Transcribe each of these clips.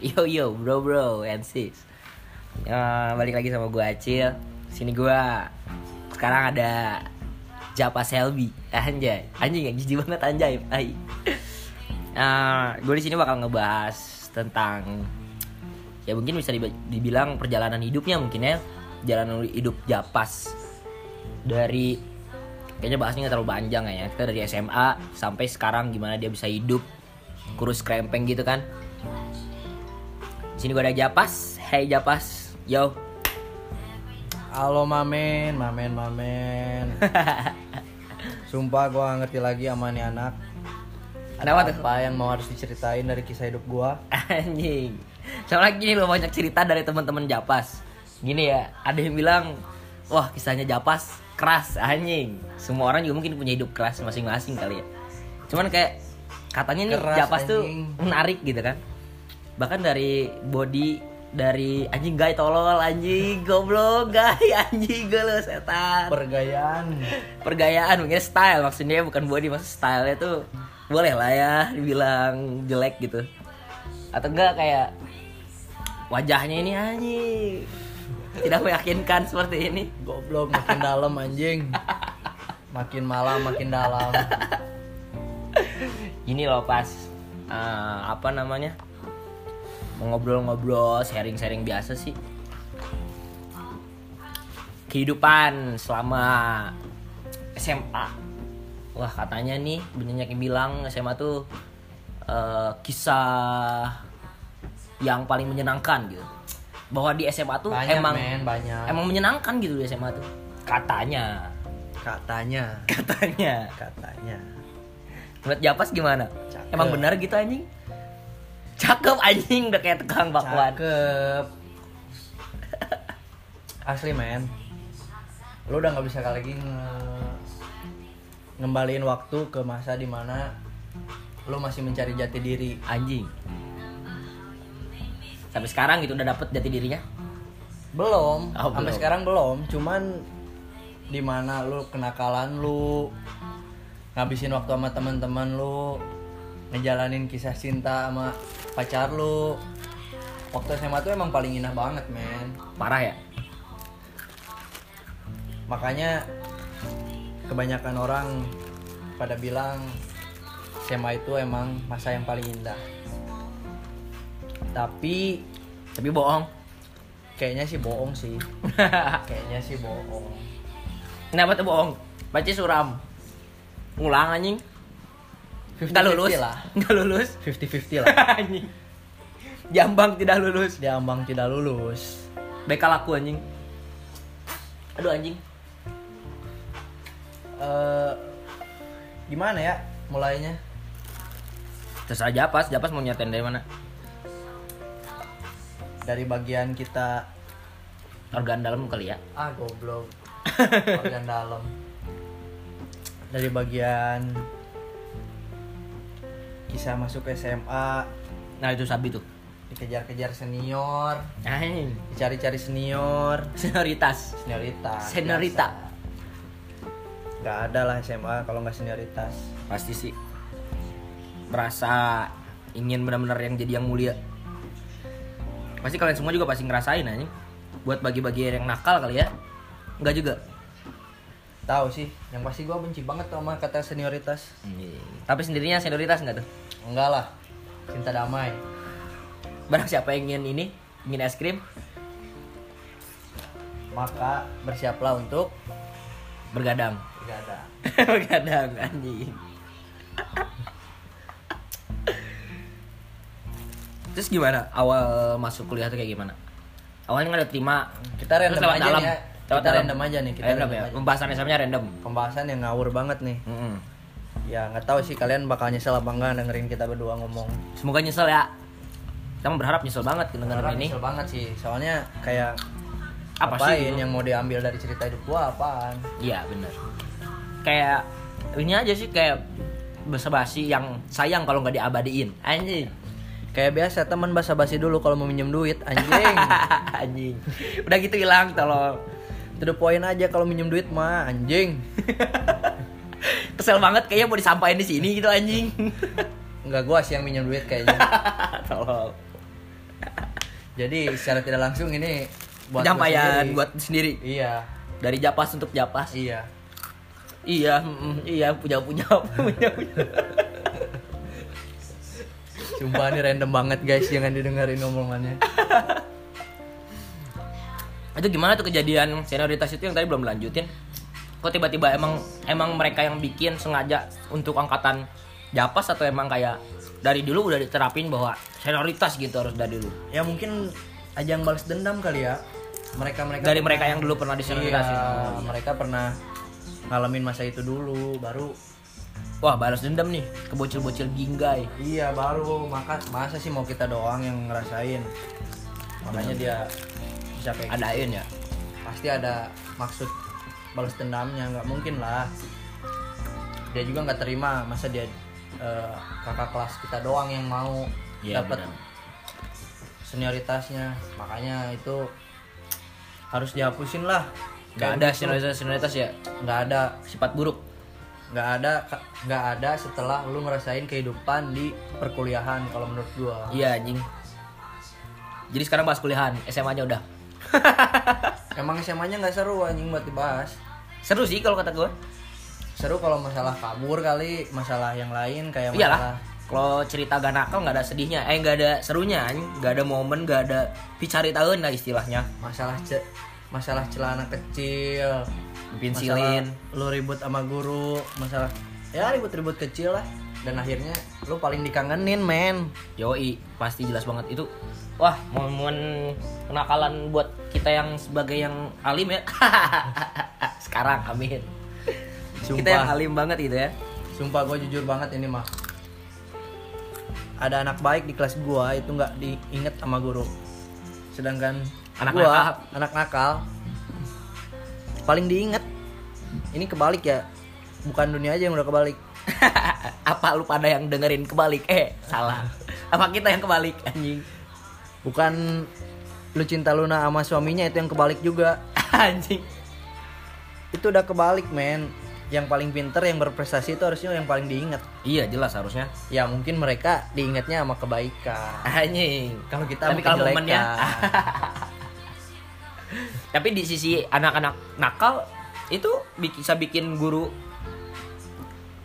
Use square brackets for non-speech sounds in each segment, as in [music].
[laughs] Yo yo bro bro and sis Ya, Balik lagi sama gue Acil. Sini gue Sekarang ada Japa Selby. [laughs] Anjay Anjing ya jijik banget anjay Ay. [laughs] Uh, gue di sini bakal ngebahas tentang ya mungkin bisa dibilang perjalanan hidupnya mungkin ya. Perjalanan hidup Japas dari kayaknya bahasnya nggak terlalu panjang ya. Kita dari SMA sampai sekarang gimana dia bisa hidup kurus krempeng gitu kan sini gue ada Japas Hey Japas yo Halo mamen, mamen, mamen. [laughs] Sumpah gua gak ngerti lagi sama nih anak. Kenapa tuh? Apa yang mau harus diceritain dari kisah hidup gua? anjing soalnya gini loh banyak cerita dari teman-teman Japas gini ya ada yang bilang wah kisahnya Japas keras anjing semua orang juga mungkin punya hidup keras masing-masing kali ya cuman kayak katanya nih Keras, Japas tuh anjing. menarik gitu kan bahkan dari body dari anjing gay tolol anjing goblok gay [laughs] anjing gue lo setan Pergayaan. pergayaan mungkin style maksudnya bukan body maksud stylenya tuh boleh lah ya dibilang jelek gitu atau enggak kayak wajahnya ini anjing tidak meyakinkan seperti ini Goblok makin dalam anjing. Makin malam makin dalam. ini loh pas eh, apa namanya ngobrol-ngobrol sharing-sharing biasa sih. Kehidupan selama SMA wah katanya nih banyak yang bilang SMA tuh eh, kisah yang paling menyenangkan gitu. Bahwa di SMA tuh Banyak emang men, banyak. emang menyenangkan gitu di SMA tuh. Katanya. Katanya, [laughs] katanya. Katanya. menurut Japas gimana? Cakep. emang benar gitu anjing cakep anjing udah kayak tukang bakwan Cakep. Asli men. Lu udah nggak bisa lagi nge ngembaliin waktu ke masa di mana lu masih mencari jati diri. anjing sampai sekarang gitu udah dapet jati dirinya Belum, Oh, sampai belum. sekarang belum. Cuman di mana lu kenakalan lu ngabisin waktu sama teman-teman lu ngejalanin kisah cinta sama pacar lu. Waktu SMA tuh emang paling indah banget men. Parah ya? Makanya kebanyakan orang pada bilang SMA itu emang masa yang paling indah. Tapi tapi bohong. Kayaknya sih bohong sih. [laughs] Kayaknya sih bohong. Kenapa tuh bohong? Baca suram. Ngulang anjing nggak 50-50 lulus. lah. [laughs] Nggak lulus. 50-50 lah. [laughs] Anjing. Jambang tidak lulus. Dia ambang tidak lulus. BK laku anjing. Aduh anjing. Eh gimana ya mulainya? Terserah Japas. Japas mau nyatain dari mana? Dari bagian kita. Organ dalam kali ya. Ah goblok. [laughs] Bagian dalam. Dari bagian kisah masuk SMA nah itu sabi tuh. Dikejar-kejar senior. Anjing dicari-cari senior. Senioritas. Senioritas Seniorita. biasa. nggak ada lah SMA kalau nggak senioritas. Pasti sih. Merasa ingin benar-benar yang jadi yang mulia. Pasti kalian semua juga pasti ngerasain anjing. Buat bagi-bagi yang nakal kali ya. Enggak juga tahu sih. Yang pasti gue benci banget tuh sama kata senioritas. Tapi sendirinya senioritas enggak tuh? Enggak lah. Cinta damai. Barang siapa yang ingin ini? Ingin es krim? Maka bersiaplah untuk bergadang. Begadang [laughs] bergadang anjing. Terus gimana? Awal masuk kuliah tuh kayak gimana? Awalnya nggak ada terima. Kita random lewat aja ya Lewat kita random aja nih kita random random ya aja. pembahasan SMA-nya random. Pembahasan yang ngawur banget nih. Mm-mm. ya nggak tahu sih kalian bakal nyesel apa enggak dengerin kita berdua ngomong. Semoga nyesel ya. Kita berharap nyesel banget dengerin ini. nyesel banget sih soalnya kayak Apa apain sih itu? yang mau diambil dari cerita hidup gua apaan? Iya bener. Kayak ini aja sih kayak basa-basi yang sayang kalau nggak diabadiin. Anjing. Kayak biasa teman basa-basi dulu kalau mau minjem duit anjing. [laughs] Anjing. Udah gitu hilang tolong to the point aja kalau minjem duit mah anjing. [laughs] Kesel banget kayaknya mau disampaikan di sini gitu anjing. [laughs] Nggak gua sih yang minjem duit kayaknya. [laughs] Tolong jadi secara tidak langsung ini buat penyampaian sendiri. buat sendiri? Iya. Dari japas untuk japas? Iya. Iya mm, iya punya punya punya punya. Sumpah ini random banget guys jangan didengerin omongannya itu gimana tuh kejadian senioritas itu yang tadi belum lanjutin? Kok tiba-tiba emang emang mereka yang bikin sengaja untuk angkatan japas atau emang kayak dari dulu udah diterapin bahwa senioritas gitu harus dari dulu? Ya mungkin ajang balas dendam kali ya. Mereka mereka dari mereka yang dulu pernah iya, disenioritasin mereka pernah ngalamin masa itu dulu baru wah balas dendam nih ke bocil-bocil ginggai. Iya baru. Maka masa sih mau kita doang yang ngerasain? Makanya dia bisa kayak gitu. adain ya? Pasti ada maksud balas dendamnya nggak mungkin lah. Dia juga nggak terima masa dia eh, kakak kelas kita doang yang mau Iya, dapat senioritasnya. Makanya itu harus dihapusin lah. Nggak ada gitu. senioritas senioritas ya? Nggak ada. Sifat buruk? Nggak ada nggak ada setelah lu ngerasain kehidupan di perkuliahan kalau menurut gua. Iya anjing. Jadi sekarang bahas kuliahan SMA nya udah [laughs] emang SMA-nya nggak seru anjing buat dibahas. Seru sih kalau kata gue seru kalau masalah kabur kali masalah yang lain kayak iyalah masalah kalau cerita gak nakal nggak ada sedihnya. Eh nggak ada serunya anjing. nggak ada momen nggak ada dicari tahun lah istilahnya. Masalah ce- masalah celana kecil. Pensilin lu ribut sama guru masalah ya ribut-ribut kecil lah. Dan akhirnya lu paling dikangenin men. Yoi, pasti jelas banget. Itu. Wah, momen kenakalan buat kita yang sebagai yang alim ya. [laughs] Sekarang, amin. Kita yang Sumpah. alim banget gitu ya. sumpah gue jujur banget ini mah ada anak baik di kelas gua itu nggak diinget sama guru sedangkan Anak gua, nakal. anak nakal paling diinget ini kebalik ya bukan dunia aja yang udah kebalik [laughs] Apa lu pada yang dengerin kebalik? Eh, salah. Apa kita yang kebalik anjing? Bukan lu cinta Luna sama suaminya itu yang kebalik juga. [laughs] Anjing. itu udah kebalik men. Yang paling pinter yang berprestasi itu harusnya yang paling diingat. Iya, jelas harusnya. ya mungkin mereka diingatnya sama kebaikan. [laughs] Anjing. kalau kita Tapi kalau momennya. [laughs] Tapi di sisi anak-anak nakal itu bi- bisa bikin guru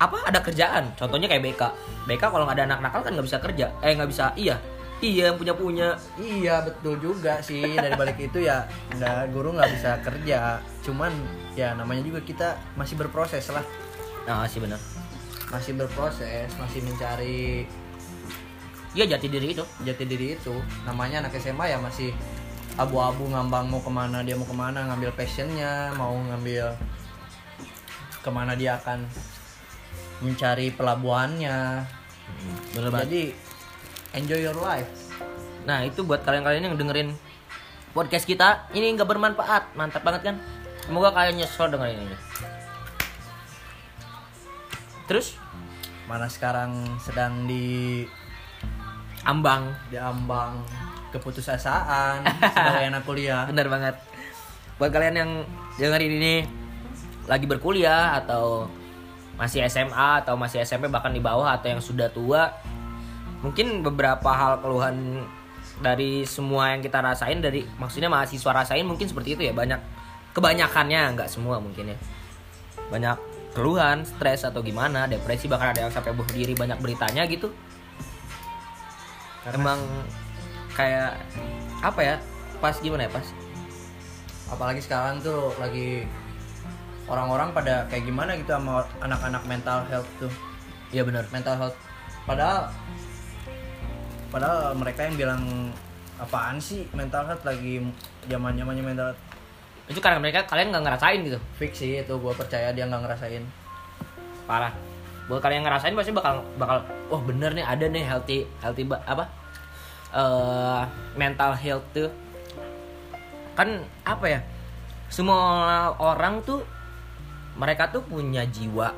apa ada kerjaan. Contohnya kayak BK BK kalau nggak ada anak nakal kan nggak bisa kerja. Eh nggak bisa iya iya punya punya. Iya betul juga sih. Dari balik itu ya nggak guru nggak bisa kerja. Cuman ya namanya juga kita masih berproses lah. Nah sih benar. Masih berproses masih mencari iya jati diri itu. jati diri itu. Namanya anak SMA ya masih abu-abu ngambang mau ke mana dia mau ke mana ngambil passionnya mau ngambil ke mana dia akan mencari pelabuhannya. Bener jadi enjoy your life. Nah itu buat kalian-kalian yang dengerin podcast kita ini nggak bermanfaat. Mantap banget kan? Semoga kalian nyesel dengerin ini. Terus? Mana sekarang sedang di ambang. diambang keputusasaan. Sebagai anak kuliah. [laughs] Bener banget. Buat kalian yang dengerin ini lagi berkuliah atau masih SMA atau masih SMP bahkan di bawah atau yang sudah tua mungkin beberapa hal keluhan dari semua yang kita rasain dari maksudnya mahasiswa rasain mungkin seperti itu ya banyak kebanyakannya nggak semua mungkin ya. Banyak keluhan stres atau gimana depresi bahkan ada yang sampai bunuh diri banyak beritanya gitu. Karena- emang kayak apa ya pas gimana ya pas? Apalagi sekarang tuh lagi orang-orang pada kayak gimana gitu sama anak-anak mental health tuh. Iya benar. Mental health. Padahal padahal mereka yang bilang apaan sih mental health lagi zaman zamannya mental health? Itu karena mereka kalian nggak ngerasain gitu? Fix sih itu gue percaya dia nggak ngerasain. Parah. Buat kalian yang ngerasain pasti bakal bakal wah bener nih ada nih healthy healthy apa? Eh mental health tuh. Kan apa ya? Semua orang tuh mereka tuh punya jiwa.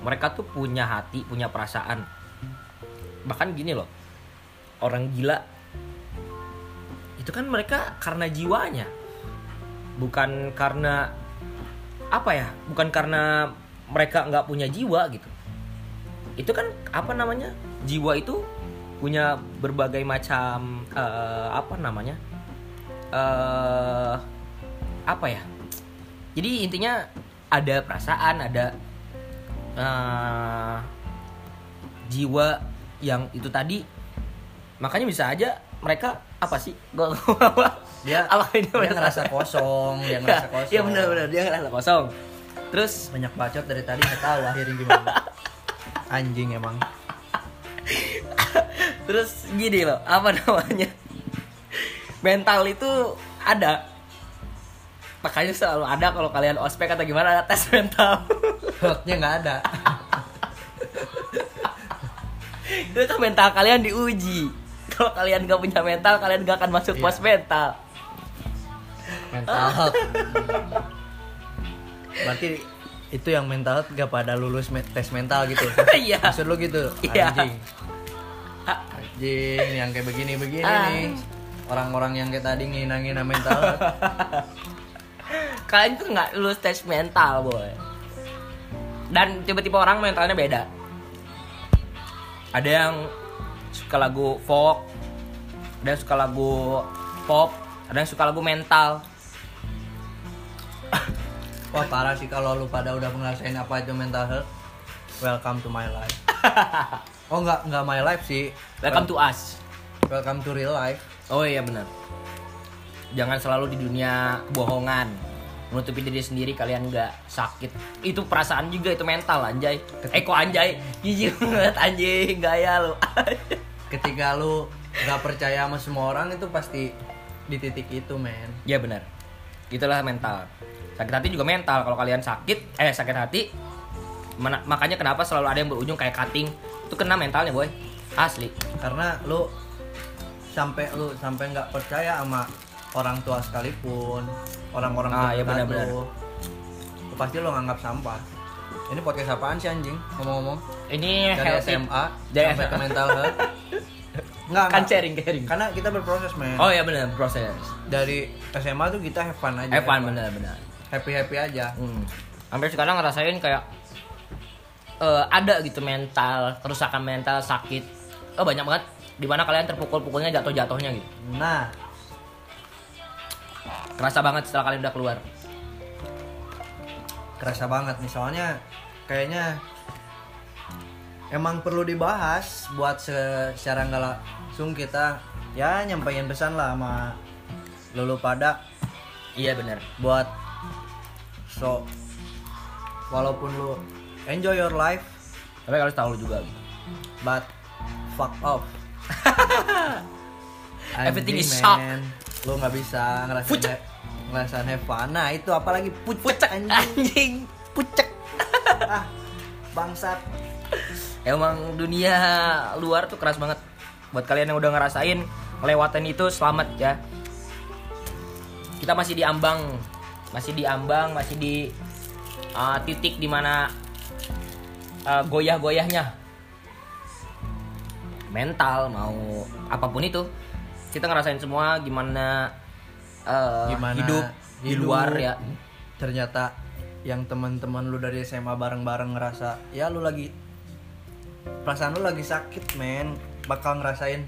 Mereka tuh punya hati punya perasaan bahkan gini loh orang gila itu kan mereka karena jiwanya. Bukan karena apa ya bukan karena mereka nggak punya jiwa gitu. Itu kan apa namanya jiwa itu punya berbagai macam eh, apa namanya eh apa ya. Jadi intinya ada perasaan ada eh, jiwa yang itu tadi makanya bisa aja mereka apa sih? [laughs] Gua Dia- [laughs] apa ini? dia ngerasa kosong, dia ngerasa kosong. iya benar benar. Dia ngerasa kosong. Terus? Banyak bacot dari tadi nggak tahu akhirnya gimana. [laughs] Anjing emang. Terus gini loh apa namanya? Mental itu ada. Makanya selalu ada kalau kalian ospek atau gimana ada tes mental. Hotnya nggak ada [laughs] itu kan mental kalian diuji kalau kalian gak punya mental kalian gak akan masuk Iya. pos mental mental health [laughs] berarti itu yang mental health gak pada lulus me- tes mental gitu [laughs] Iya. maksud lu gitu Iya. anjing anjing yang kayak begini begini Ah. nih orang-orang yang kayak tadi ngina-ngina mental health. kalian tuh nggak lulus tes mental boy dan tiba-tiba orang mentalnya beda ada yang suka lagu folk ada yang suka lagu pop ada yang suka lagu mental. [laughs] Wah parah sih kalau lu pada udah ngerasain apa itu mental health. Welcome to my life. [laughs] Oh nggak nggak my life sih. Welcome to us. Welcome to real life. Oh iya benar. Jangan selalu di dunia kebohongan menutupi diri sendiri kalian nggak sakit. Itu perasaan juga itu mental anjay. Eh kok anjay. Jijik banget anjing gaya lu. [laughs] Ketika lu nggak percaya sama semua orang itu pasti di titik itu men. Ya benar. Itulah mental. Sakit hati juga mental. Kalau kalian sakit eh sakit hati mana- makanya kenapa selalu ada yang berujung kayak cutting? Itu kena mentalnya boy. Asli. Karena lu sampai lu sampai nggak percaya sama orang tua sekalipun orang-orang Ah, iya terdekat benar-benar. lu pasti lu nganggap sampah ini podcast apaan sih anjing ngomong-ngomong ini dari healthy. SMA Dari sampai ke SMA. mental health [laughs] nggak kan sharing sharing karena kita berproses men oh ya benar proses dari SMA tuh kita have fun aja Evan benar benar happy happy aja Hmm. Sampai sekarang ngerasain kayak eh, ada gitu mental, kerusakan mental, sakit. Oh banyak banget. Di mana kalian terpukul-pukulnya jatuh-jatuhnya gitu. nah Kerasa banget setelah kalian udah keluar. kerasa banget nih soalnya kayaknya emang perlu dibahas buat se- secara nggak langsung kita ya nyampein pesan lah sama lulu pada Iya benar. buat so walaupun lu enjoy your life Tapi harus tahu juga gitu. but fuck off [laughs] Everything is suck. Lu nggak bisa ngerasain Pucek. ngerasain fun nah itu apalagi pucek, Pucek anjing anjing. Pucek. [laughs] ah bangsat Emang dunia luar tuh keras banget. Buat kalian yang udah ngerasain ngelewatin itu selamat ya. Kita masih di ambang, masih di ambang, masih di uh, titik di mana uh, goyah-goyahnya mental mau apa pun itu kita ngerasain semua gimana, uh, gimana hidup, di luar ya. ternyata yang teman-teman lu dari SMA bareng-bareng ngerasa ya lu lagi perasaan lu lagi sakit men. Bakal ngerasain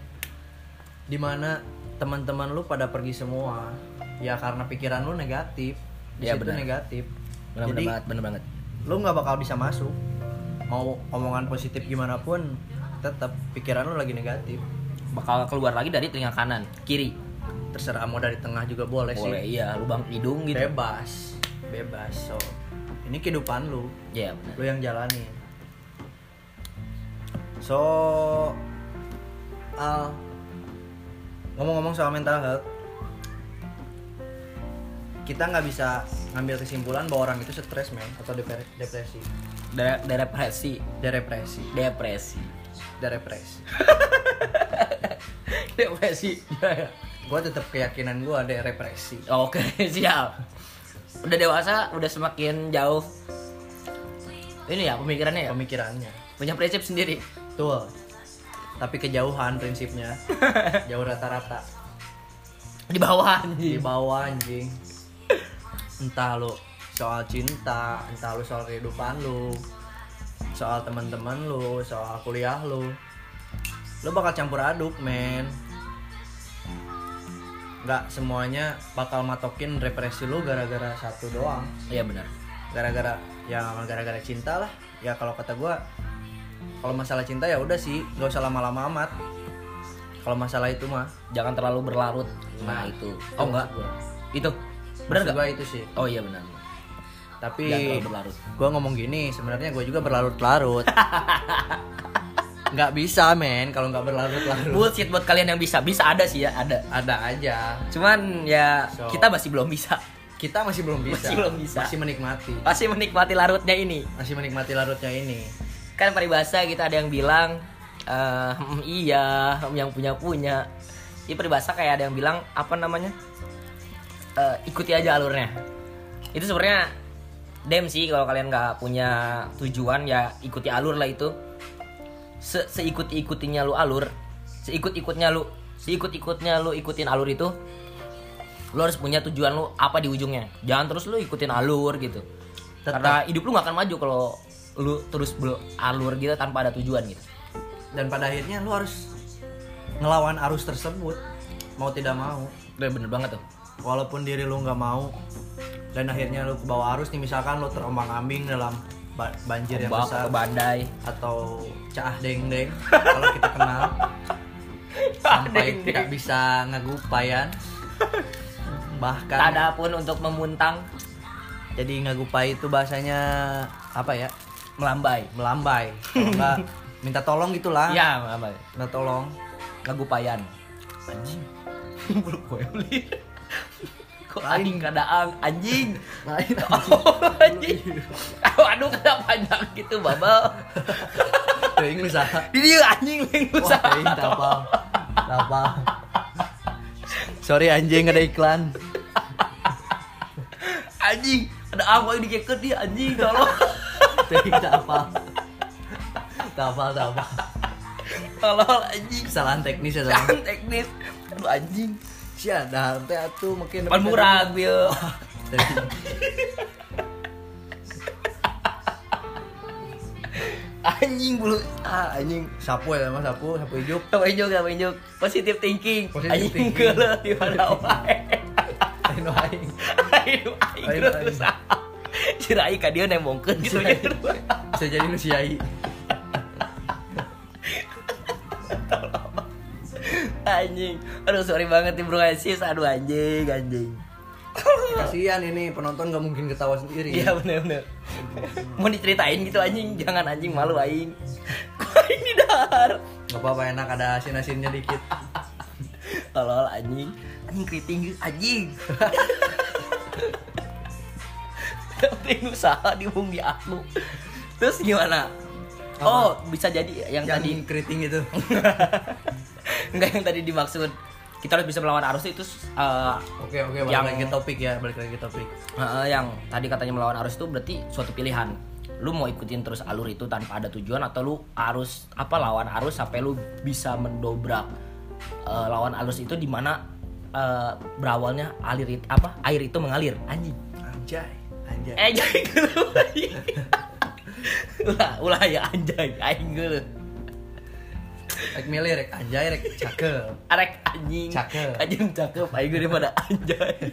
di mana teman-teman lu pada pergi semua. Ya karena pikiran lu negatif. Di Iya, situ benar. negatif. Bener, jadi banget bener banget. lu nggak bakal bisa masuk. Mau omongan positif gimana pun tetap pikiran lu lagi negatif bakal keluar lagi dari telinga kanan kiri. Terserah mau dari tengah juga boleh, boleh sih. iya lubang hidung gitu. Bebas bebas so. Ini kehidupan lu. Iya benar lu yang jalanin. So Al ngomong-ngomong soal mental health kita nggak bisa ngambil kesimpulan bahwa orang itu stres men atau deper- depresi. Da- depresi depresi depresi depresi [laughs] depresi ya, gue tetap keyakinan gue ada represi oke [laughs] siap. Udah dewasa udah semakin jauh. Ini ya pemikirannya ya? Pemikirannya. Punya prinsip sendiri. Betul. Tapi kejauhan prinsipnya. [laughs] Jauh rata-rata. Di bawah di anjing bawah anjing. Entah lu soal cinta entah lu soal kehidupan lu soal teman-teman lu soal kuliah lu. Lo bakal campur aduk men. Nggak semuanya bakal matokin represi lu gara-gara satu doang. Iya benar. Gara-gara ya gara-gara cinta lah. Ya kalau kata gua kalau masalah cinta ya udah sih gak usah lama-lama amat. Kalau masalah itu mah. Jangan terlalu berlarut. Nah, nah, itu. oh enggak itu. Benar gua itu sih. Oh iya benar tapi gua ngomong gini sebenarnya gua juga berlarut-larut. Nggak bisa men kalau nggak berlarut-larut. Bullshit buat kalian yang bisa. Bisa ada sih ya ada. Ada aja. Cuman ya So. kita masih belum bisa. Kita masih belum bisa. Masih belum bisa. masih menikmati. Masih menikmati larutnya ini. Masih menikmati larutnya ini. Kan peribahasa kita ada yang bilang eh, "Hmm, iya hmm, yang punya punya ini peribahasa kayak ada yang bilang apa namanya? Eh, ikuti aja alurnya. Itu sebenarnya dem sih kalau kalian nggak punya tujuan ya ikuti alur lah itu. Se seikut ikutinya lu alur seikut ikutnya lu seikut ikutnya lu ikutin alur itu lu harus punya tujuan lu apa di ujungnya. Jangan terus lu ikutin alur gitu. Tetap. karena hidup lu nggak akan maju kalau lu terus alur gitu tanpa ada tujuan gitu. Dan pada akhirnya lu harus ngelawan arus tersebut mau tidak mau. Udah bener banget tuh walaupun diri lu nggak mau dan akhirnya lu ke bawah arus nih misalkan lu terombang ambing dalam ba- banjir yang Ombak besar. atau badai. Atau caah deng deng kalau kita kenal. Sampai tidak bisa ngagupayan bahkan ada pun untuk memuntang. Jadi ngagupai itu bahasanya apa ya? Melambai. Melambai. Kalau enggak minta tolong gitulah. Iya melambai. Minta tolong ngagupayan anjing. [laughs] Bulu gue beli kok anjing kadaang anjing? Lain oh [laughs] anjing. [laughs] Aduh kenapa panjang gitu babal teuing usaha ini anjing lain wah usaha teuing apa? Tak [laughs] apa? Sorry anjing ada iklan. Anjing ada apa yang dikeket dia anjing tolong. Teuing apa? Tak apa tolong anjing. Kesalahan teknis ya sama teknis. Aduh anjing sia dah teh atuh makin pan murah bil. [laughs] Anjing bulu. Ah anjing. Sapu ya mas sapu. Sapu hijau. Apa hijau apa hijau. Positive thinking. Positive anjing thinking. ke di mana wae? Aing aing Aing, terus. aing. Cirai ka dia gitu ya bisa jadi siai anjing. Aduh sorry banget nih bro. Asis. Aduh anjing anjing. Kasihan ini penonton nggak mungkin ketawa sendiri. Iya bener bener. Mau diceritain gitu anjing. Jangan anjing malu aing. [laughs] Aing di dahar nggak apa-apa enak ada asin asinnya dikit. Tolol anjing. Anjing keriting anjing. Penting usaha di aku. Terus gimana? Oh bisa jadi yang, yang tadi. keriting itu [laughs] enggak yang tadi dimaksud. Kita harus bisa melawan arus itu uh, oke oke balik Yang- lagi ke topik ya balik lagi ke topik. Uh, yang tadi katanya melawan arus itu berarti suatu pilihan. Lu mau ikutin terus alur itu tanpa ada tujuan atau lu harus apa lawan arus sampai lu bisa mendobrak uh, lawan arus itu di mana uh, berawalnya alir it- apa air itu mengalir. Anjing. Anjay anjay. Eh jadi dulu ulah [laughs] ulah ya anjay aing rek milih rek anjay rek cakep. Arek anjing. Cakep. anjing cakep aing geuleuh pada anjay. [laughs]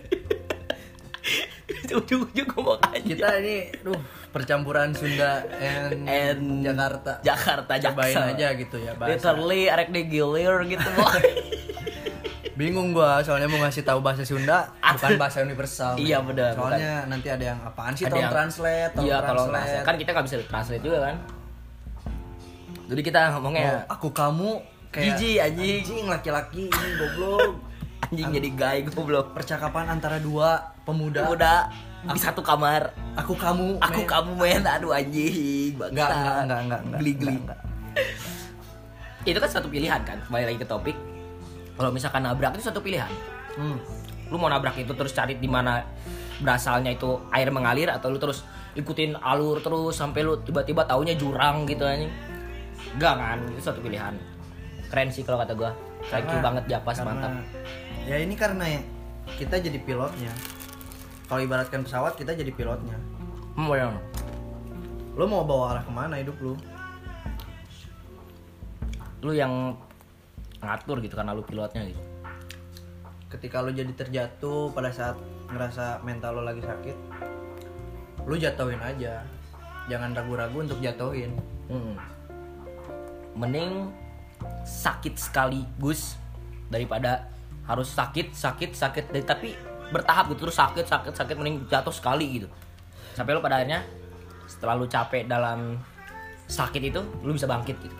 Ujung-ujung ngomong anjing. Kita ini duh percampuran Sunda and, And Jakarta. Jakarta cobain Jaksel. aja gitu ya bahasa. Literally arek digilir gitu [laughs] bingung gua soalnya mau ngasih tahu bahasa Sunda bukan bahasa universal. Iya, benar, soalnya nanti ada yang apaan sih Ada tolong yang- translate tolong iya translate. translate kan kita nggak bisa translate juga kan jadi kita ngomongnya Oh, aku kamu kayak Jiji, anjing. anjing laki-laki ini goblok. [laughs] Anjing jadi gay goblok. Percakapan antara dua pemuda. Udah di satu kamar. Aku kamu aku men. kamu men. Aduh anjing bangsa. Enggak, enggak, enggak, enggak, enggak, geli geli. enggak, itu kan satu pilihan kan? Kembali lagi ke topik. Kalau misalkan nabrak itu satu pilihan. Hmm. lu mau nabrak itu terus cari di mana berasalnya itu air mengalir atau lu terus ikutin alur terus sampai lu tiba-tiba taunya jurang gitu anjing enggak kan? Itu satu pilihan. Keren sih kalau kata gua. Thank you banget Japas karena- mantap. ya ini karena ya, kita jadi pilotnya. Kalau ibaratkan pesawat kita jadi pilotnya. Hmm, yang lo mau bawa arah ke mana hidup lu? Lu yang ngatur gitu karena lu pilotnya gitu. Ketika lu jadi terjatuh pada saat ngerasa mental lu lagi sakit lu jatuhin aja. Jangan ragu-ragu untuk jatuhin. Mm. Mending sakit sekaligus daripada harus sakit sakit sakit. Tapi bertahap gitu terus sakit sakit sakit mending jatuh sekali gitu. Sampai lu pada akhirnya setelah lu capek dalam sakit itu lu bisa bangkit gitu.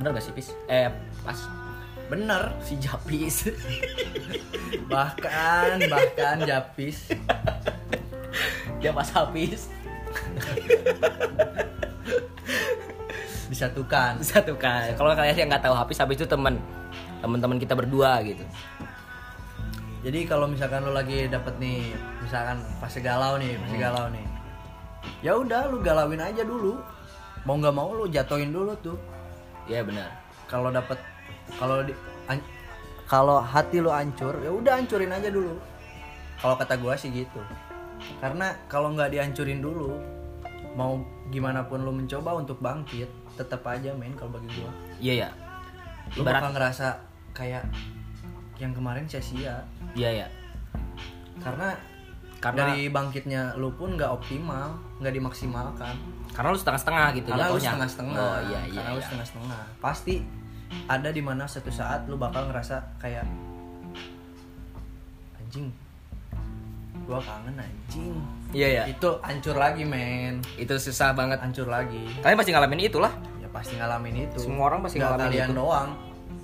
Bener gak sih pis? Eh pas. Bener. Si japis. [laughs] Bahkan bahkan japis. Dia pas habis [laughs] disatukan. Satu kan kalau kalian yang nggak tahu habis habis itu temen. Teman-teman kita berdua gitu. Jadi kalau misalkan lu lagi dapet nih misalkan fase galau nih fase galau nih. Ya udah lu galauin aja dulu. Mau nggak mau lu jatuhin dulu tuh. Iya benar. Kalau dapet kalau di kalau hati lu hancur ya udah hancurin aja dulu. Kalau kata gua sih gitu. Karena kalau nggak dihancurin dulu mau gimana pun lu mencoba untuk bangkit tetap aja men kalau bagi gua. Iya ya lu Ibarat- bakal ngerasa kayak yang kemarin sia-sia. Iya ya karena Karena- dari bangkitnya lu pun nggak optimal nggak dimaksimalkan. Karena lu setengah-setengah gitu karena lu jatuhnya. setengah-setengah. Oh iya iya, karena lu iya. setengah-setengah. Pasti ada di mana satu saat lu bakal ngerasa kayak anjing gua kangen anjing. Iya ya itu hancur lagi men. Itu susah banget. Hancur lagi. Kalian pasti ngalamin itulah. Ya pasti ngalamin itu. Semua orang pasti Nggak ngalamin kalian itu. doang.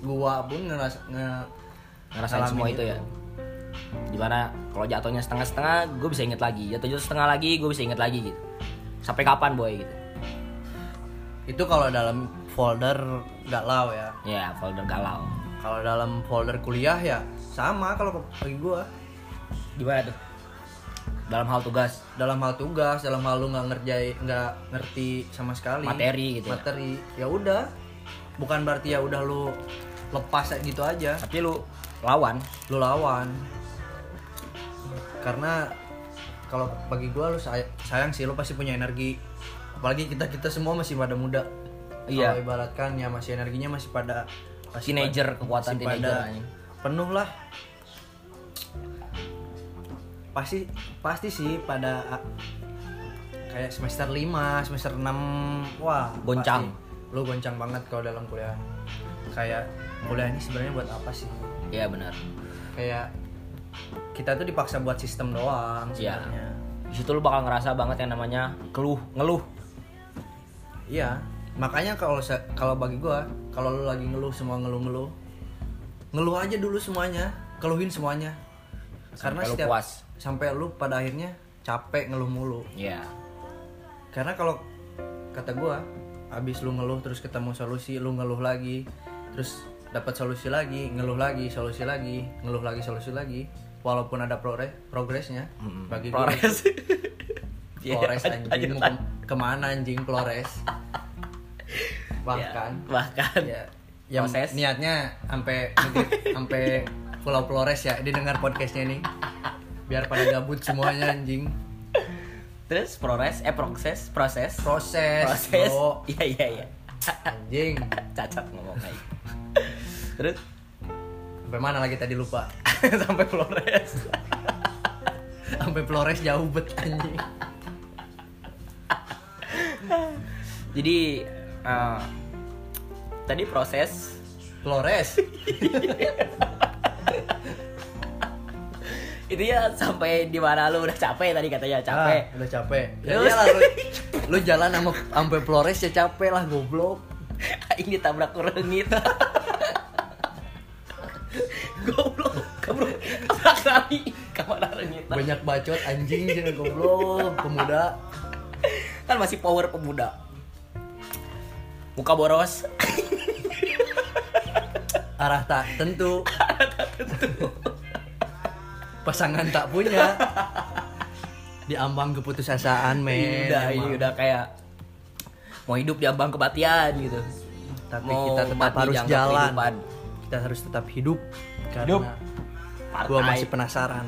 Gua pun ngerasa nge ngerasain semua itu, ya. di mana kalau jatuhnya setengah-setengah gue bisa inget lagi. Jatuh jatuh setengah lagi gue bisa inget lagi gitu. Sampai kapan boy gitu? Itu kalau dalam folder galau ya. Ya folder galau. Kalau dalam folder kuliah ya sama kalau bagi gua. Gimana tuh dalam hal tugas. Dalam hal tugas dalam hal lu nggak ngerjain nggak ngerti sama sekali. Materi gitu ya? materi. Ya udah. Bukan berarti ya udah lu lepas gitu aja. Tapi lu lawan. Lu lawan. Karena kalau bagi gua lu say- sayang sih lu pasti punya energi. Apalagi kita kita semua masih pada muda. Iya. Kalau ibaratkan ya masih energinya masih pada masih Teenager, pada- kekuatan masih teenager. pada penuh lah pasti pasti sih pada kayak semester 5, semester 6 wah Goncang. pasti. lu goncang banget kalau dalam kuliah kayak kuliah ini sebenarnya buat apa sih iya benar kayak kita tuh dipaksa buat sistem doang Iya. sebenarnya di situ lu bakal ngerasa banget yang namanya keluh ngeluh iya makanya kalau kalau bagi gua kalau lu lagi ngeluh semua ngeluh-ngeluh ngeluh aja dulu semuanya keluhin semuanya karena Sampai setiap puas. Sampai lu pada akhirnya capek ngeluh mulu. Iya. Karena kalau kata gua abis lu ngeluh terus ketemu solusi lu ngeluh lagi terus dapat solusi lagi ngeluh lagi solusi lagi ngeluh lagi solusi lagi walaupun ada progres progresnya Mm-mm. bagi gua Flores [laughs] Iya, Flores anjing. mau ke- ke mana anjing Flores [laughs] bahkan. Ya, bahkan. Ya yang Proses. niatnya sampai sampai Pulau Flores ya didengar podcastnya nih biar pada gabut semuanya anjing. Terus proses eh proses proses. Proses proses. iya iya iya. Anjing. Cacat ngomong kayak gitu. terus? Sampai mana lagi tadi lupa? [laughs] Sampai Flores. Sampai Flores jauh bet anjing. Jadi eh, tadi proses. Flores [laughs] itu ya sampai di mana lu udah capek tadi katanya capek. Ah, udah capek. Ya iyalah lu, lu jalan sama sampai Flores ya capek lah goblok. [laughs] Ini tabrak kurengit. [laughs] Goblok goblok tabrak lagi kamar rengit banyak bacot anjing jangan goblok pemuda. Kan masih power pemuda. Muka boros. Arah tak tentu [laughs] pasangan tak punya. [laughs] Diambang keputusasaan men. Udah ini emang. udah kayak mau hidup di ambang kematian gitu. Tapi Mau kita tetap harus jalan. kehidupan. kita harus tetap hidup Hidup. karena Partai. gua masih penasaran.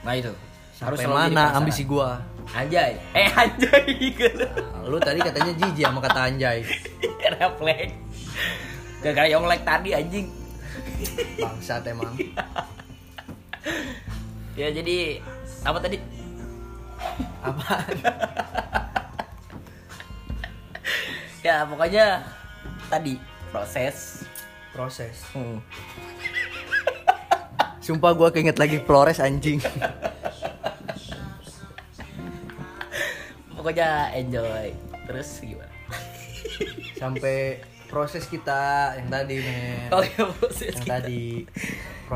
Nah itu. Sampai jadi mana ambisi gua? Anjay. Eh anjay [laughs] gitu. Nah, lu tadi katanya jijik sama kata anjay. [laughs] Refleks. Gara-gara Yonglek tadi anjing. Bangsat emang ya jadi apa tadi? Apa? [laughs] Ya pokoknya tadi proses. Proses. Hmm. [laughs] sumpah gua keinget lagi Flores anjing. Pokoknya enjoy. Terus gimana? Sampai proses kita yang tadi men. Oh ya proses yang kita. tadi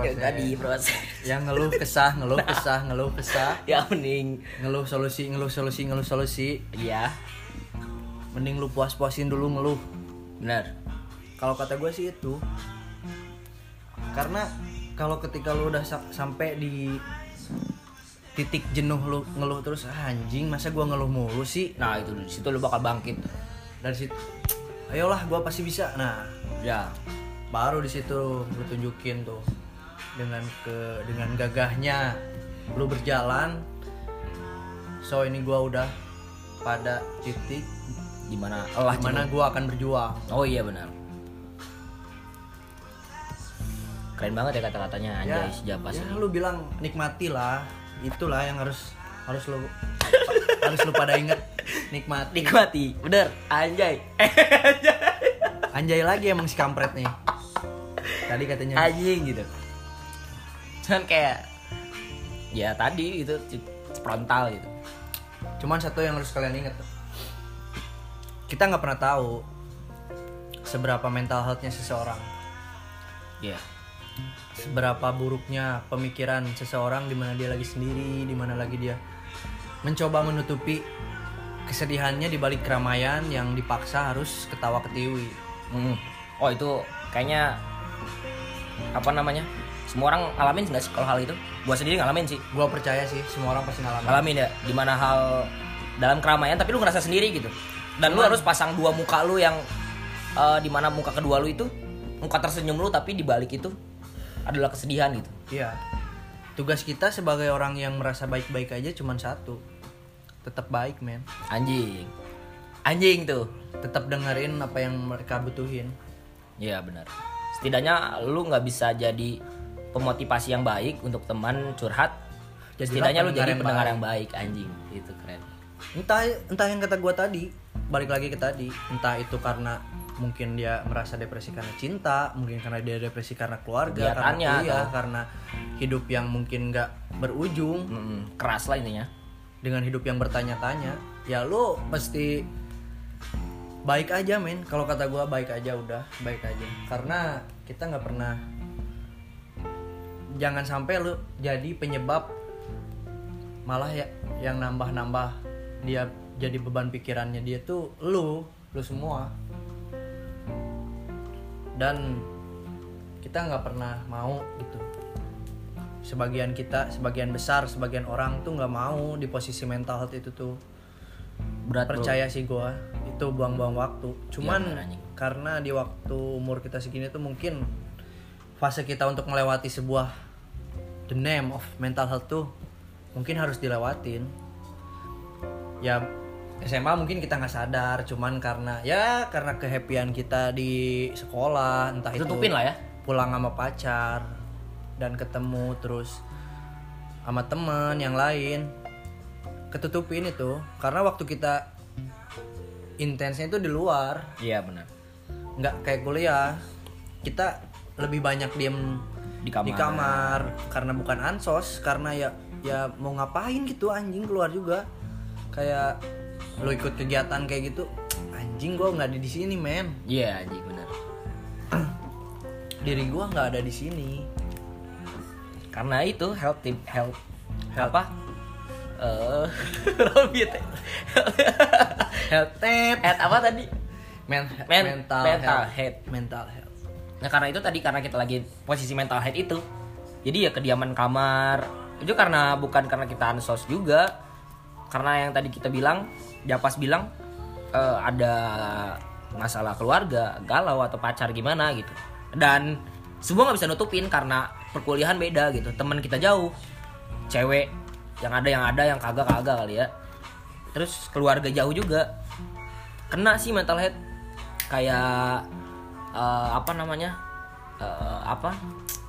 yang tadi proses. yang ngeluh kesah ngeluh kesah ngeluh kesah. [laughs] Ya mending. Ngeluh solusi ngeluh solusi ngeluh solusi. Iya. Mending lu puas puasin dulu ngeluh. Benar. Kalau kata gue sih itu. Karena kalau ketika lu udah sa- sampai di titik jenuh lu ngeluh terus "Ah, anjing masa gua ngeluh mulu sih? Nah itu di situ lu bakal bangkit. Dari situ ayolah gua pasti bisa. Nah ya. baru di situ lu tunjukin tuh dengan ke dengan gagahnya. Lu berjalan. So ini gua udah pada titik di mana Allah di mana gua akan berjuang. Oh iya benar. Keren banget ya kata-katanya anjay si Japas ya ini. lu bilang nikmati lah itulah yang harus harus lu harus lu pada inget nikmati. Nikmati. Bener. Anjay. [laughs] Anjay lagi emang si kampret nih. Tadi katanya. Anjing gitu cuman kayak ya tadi itu frontal gitu. Cuman satu yang harus kalian inget tuh. Kita nggak pernah tahu seberapa mental healthnya seseorang. Ya seberapa buruknya pemikiran seseorang di mana dia lagi sendiri di mana lagi dia mencoba menutupi kesedihannya di balik keramaian yang dipaksa harus ketawa ketiwi. Hmm. oh itu kayaknya apa namanya semua orang ngalamin nggak sih kalau hal itu gua sendiri ngalamin sih gua percaya sih semua orang pasti ngalamin ngalamin ya di mana hal dalam keramaian tapi lu ngerasa sendiri gitu dan lu Cuman- harus pasang dua muka lu yang eh, di mana muka kedua lu itu muka tersenyum lu tapi di balik itu adalah kesedihan gitu Iya. Tugas kita sebagai orang yang merasa baik-baik aja cuman satu. Tetap baik, men. anjing anjing tuh Tetap dengerin apa yang mereka butuhin. Iya benar. Setidaknya lu nggak bisa jadi pemotivasi yang baik untuk teman curhat. Jadilah Setidaknya lu jadi pendengar baik. yang baik anjing. Itu keren. Entah entah yang kata gua tadi, balik lagi ke tadi. Entah itu karena mungkin dia merasa depresi karena cinta, mungkin karena dia depresi karena keluarga, karena kuliah, atau- karena hidup yang mungkin nggak berujung Mm-mm, keras lah intinya. dengan hidup yang bertanya-tanya. Ya lu mesti baik aja men kalau kata gua baik aja udah baik aja karena kita nggak pernah jangan sampai lu jadi penyebab malah ya yang nambah-nambah dia jadi beban pikirannya dia tuh lu lu semua dan kita nggak pernah mau gitu sebagian kita sebagian besar sebagian orang tuh nggak mau di posisi mental health itu tuh Berat bro. percaya sih gua itu buang-buang waktu cuman Iya, bener, anjing. karena di waktu umur kita segini tuh mungkin fase kita untuk melewati sebuah the name of mental health tuh mungkin harus dilewatin ya SMA mungkin kita nggak sadar cuman karena ya karena kehappyan kita di sekolah entah itu Tutupin lah ya. pulang sama pacar dan ketemu terus sama temen yang lain ketutupin itu karena waktu kita intensnya itu di luar Iya benar. nggak kayak kuliah kita lebih banyak diem Di kamar. kamar karena bukan ansos karena ya ya mau ngapain gitu anjing keluar juga kayak lo ikut kegiatan kayak gitu anjing gua nggak ada di sini men Iya anjing benar. diri gua nggak ada di sini Karena itu health tip health apa? Eh, [laughs] health tap Head apa tadi? Men- Men- mental, mental health. health. mental health Nah karena itu tadi karena kita lagi posisi mental health itu Jadi ya kediaman kamar Itu karena bukan karena kita ansos juga Karena yang tadi kita bilang Japas bilang eh, Ada masalah keluarga Galau atau pacar gimana gitu. Dan semua nggak bisa nutupin karena perkuliahan beda gitu. Teman kita jauh Cewek Yang ada yang ada yang kagak kagak kali ya. Terus keluarga jauh juga. Kena sih mental health Kayak eh, apa namanya Eh, apa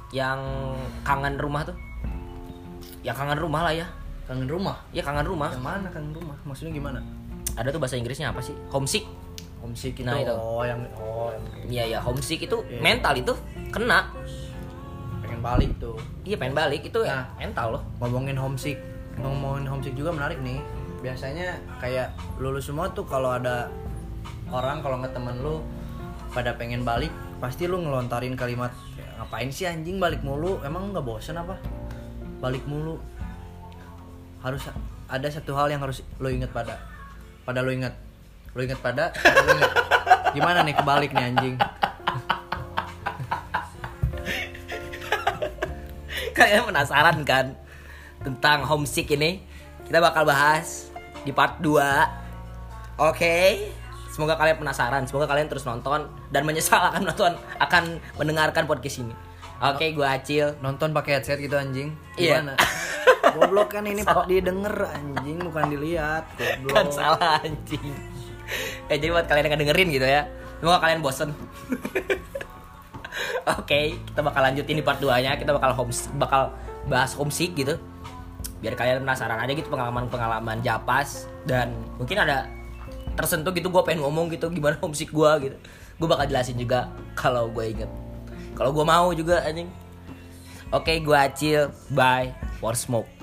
yang kangen rumah tuh. Ya kangen rumah lah ya. Kangen rumah? Ya kangen rumah. Yang mana kangen rumah? Maksudnya gimana? Ada tuh bahasa Inggrisnya apa sih? Homesick. Homesick itu, Nah, itu. oh yang oh yang Iya ya homesick itu Iya. mental itu kena. Pengen balik tuh. Iya pengen balik. Itu ya Nah. mental loh. ngomongin homesick ngomongin homesick juga menarik nih. Biasanya kayak lulus semua tuh kalau ada orang kalau nggak temen lu pada pengen balik pasti lu ngelontarin kalimat "Ya, ngapain sih anjing balik mulu? Emang nggak bosen apa? Balik mulu. Harus ada satu hal yang harus lo inget pada pada lo inget lo inget pada, lo inget gimana nih kebalik nih anjing? [laughs] Kalian penasaran kan tentang homesick ini. Kita bakal bahas di part 2 oke semoga kalian penasaran semoga kalian terus nonton dan menyesal akan nonton akan mendengarkan podcast ini. Oke gua Acil. Nonton pakai headset gitu anjing. Iya. gimana? [laughs] Goblok kan ini didengar anjing bukan dilihat. [laughs] Goblok. kan salah anjing. Eh jadi buat kalian yang dengerin gitu ya semoga kalian bosen. [laughs] Oke, kita bakal lanjutin di part 2 nya Kita bakal homes bakal bahas homesick gitu. Biar kalian penasaran aja gitu pengalaman-pengalaman Japas Dan mungkin ada tersentuh gitu gue pengen ngomong gitu Gimana [laughs] homesick gue gitu. Gue bakal jelasin juga kalau gue inget Kalau gue mau juga anjing. Oke, gue Acil Bye. For smoke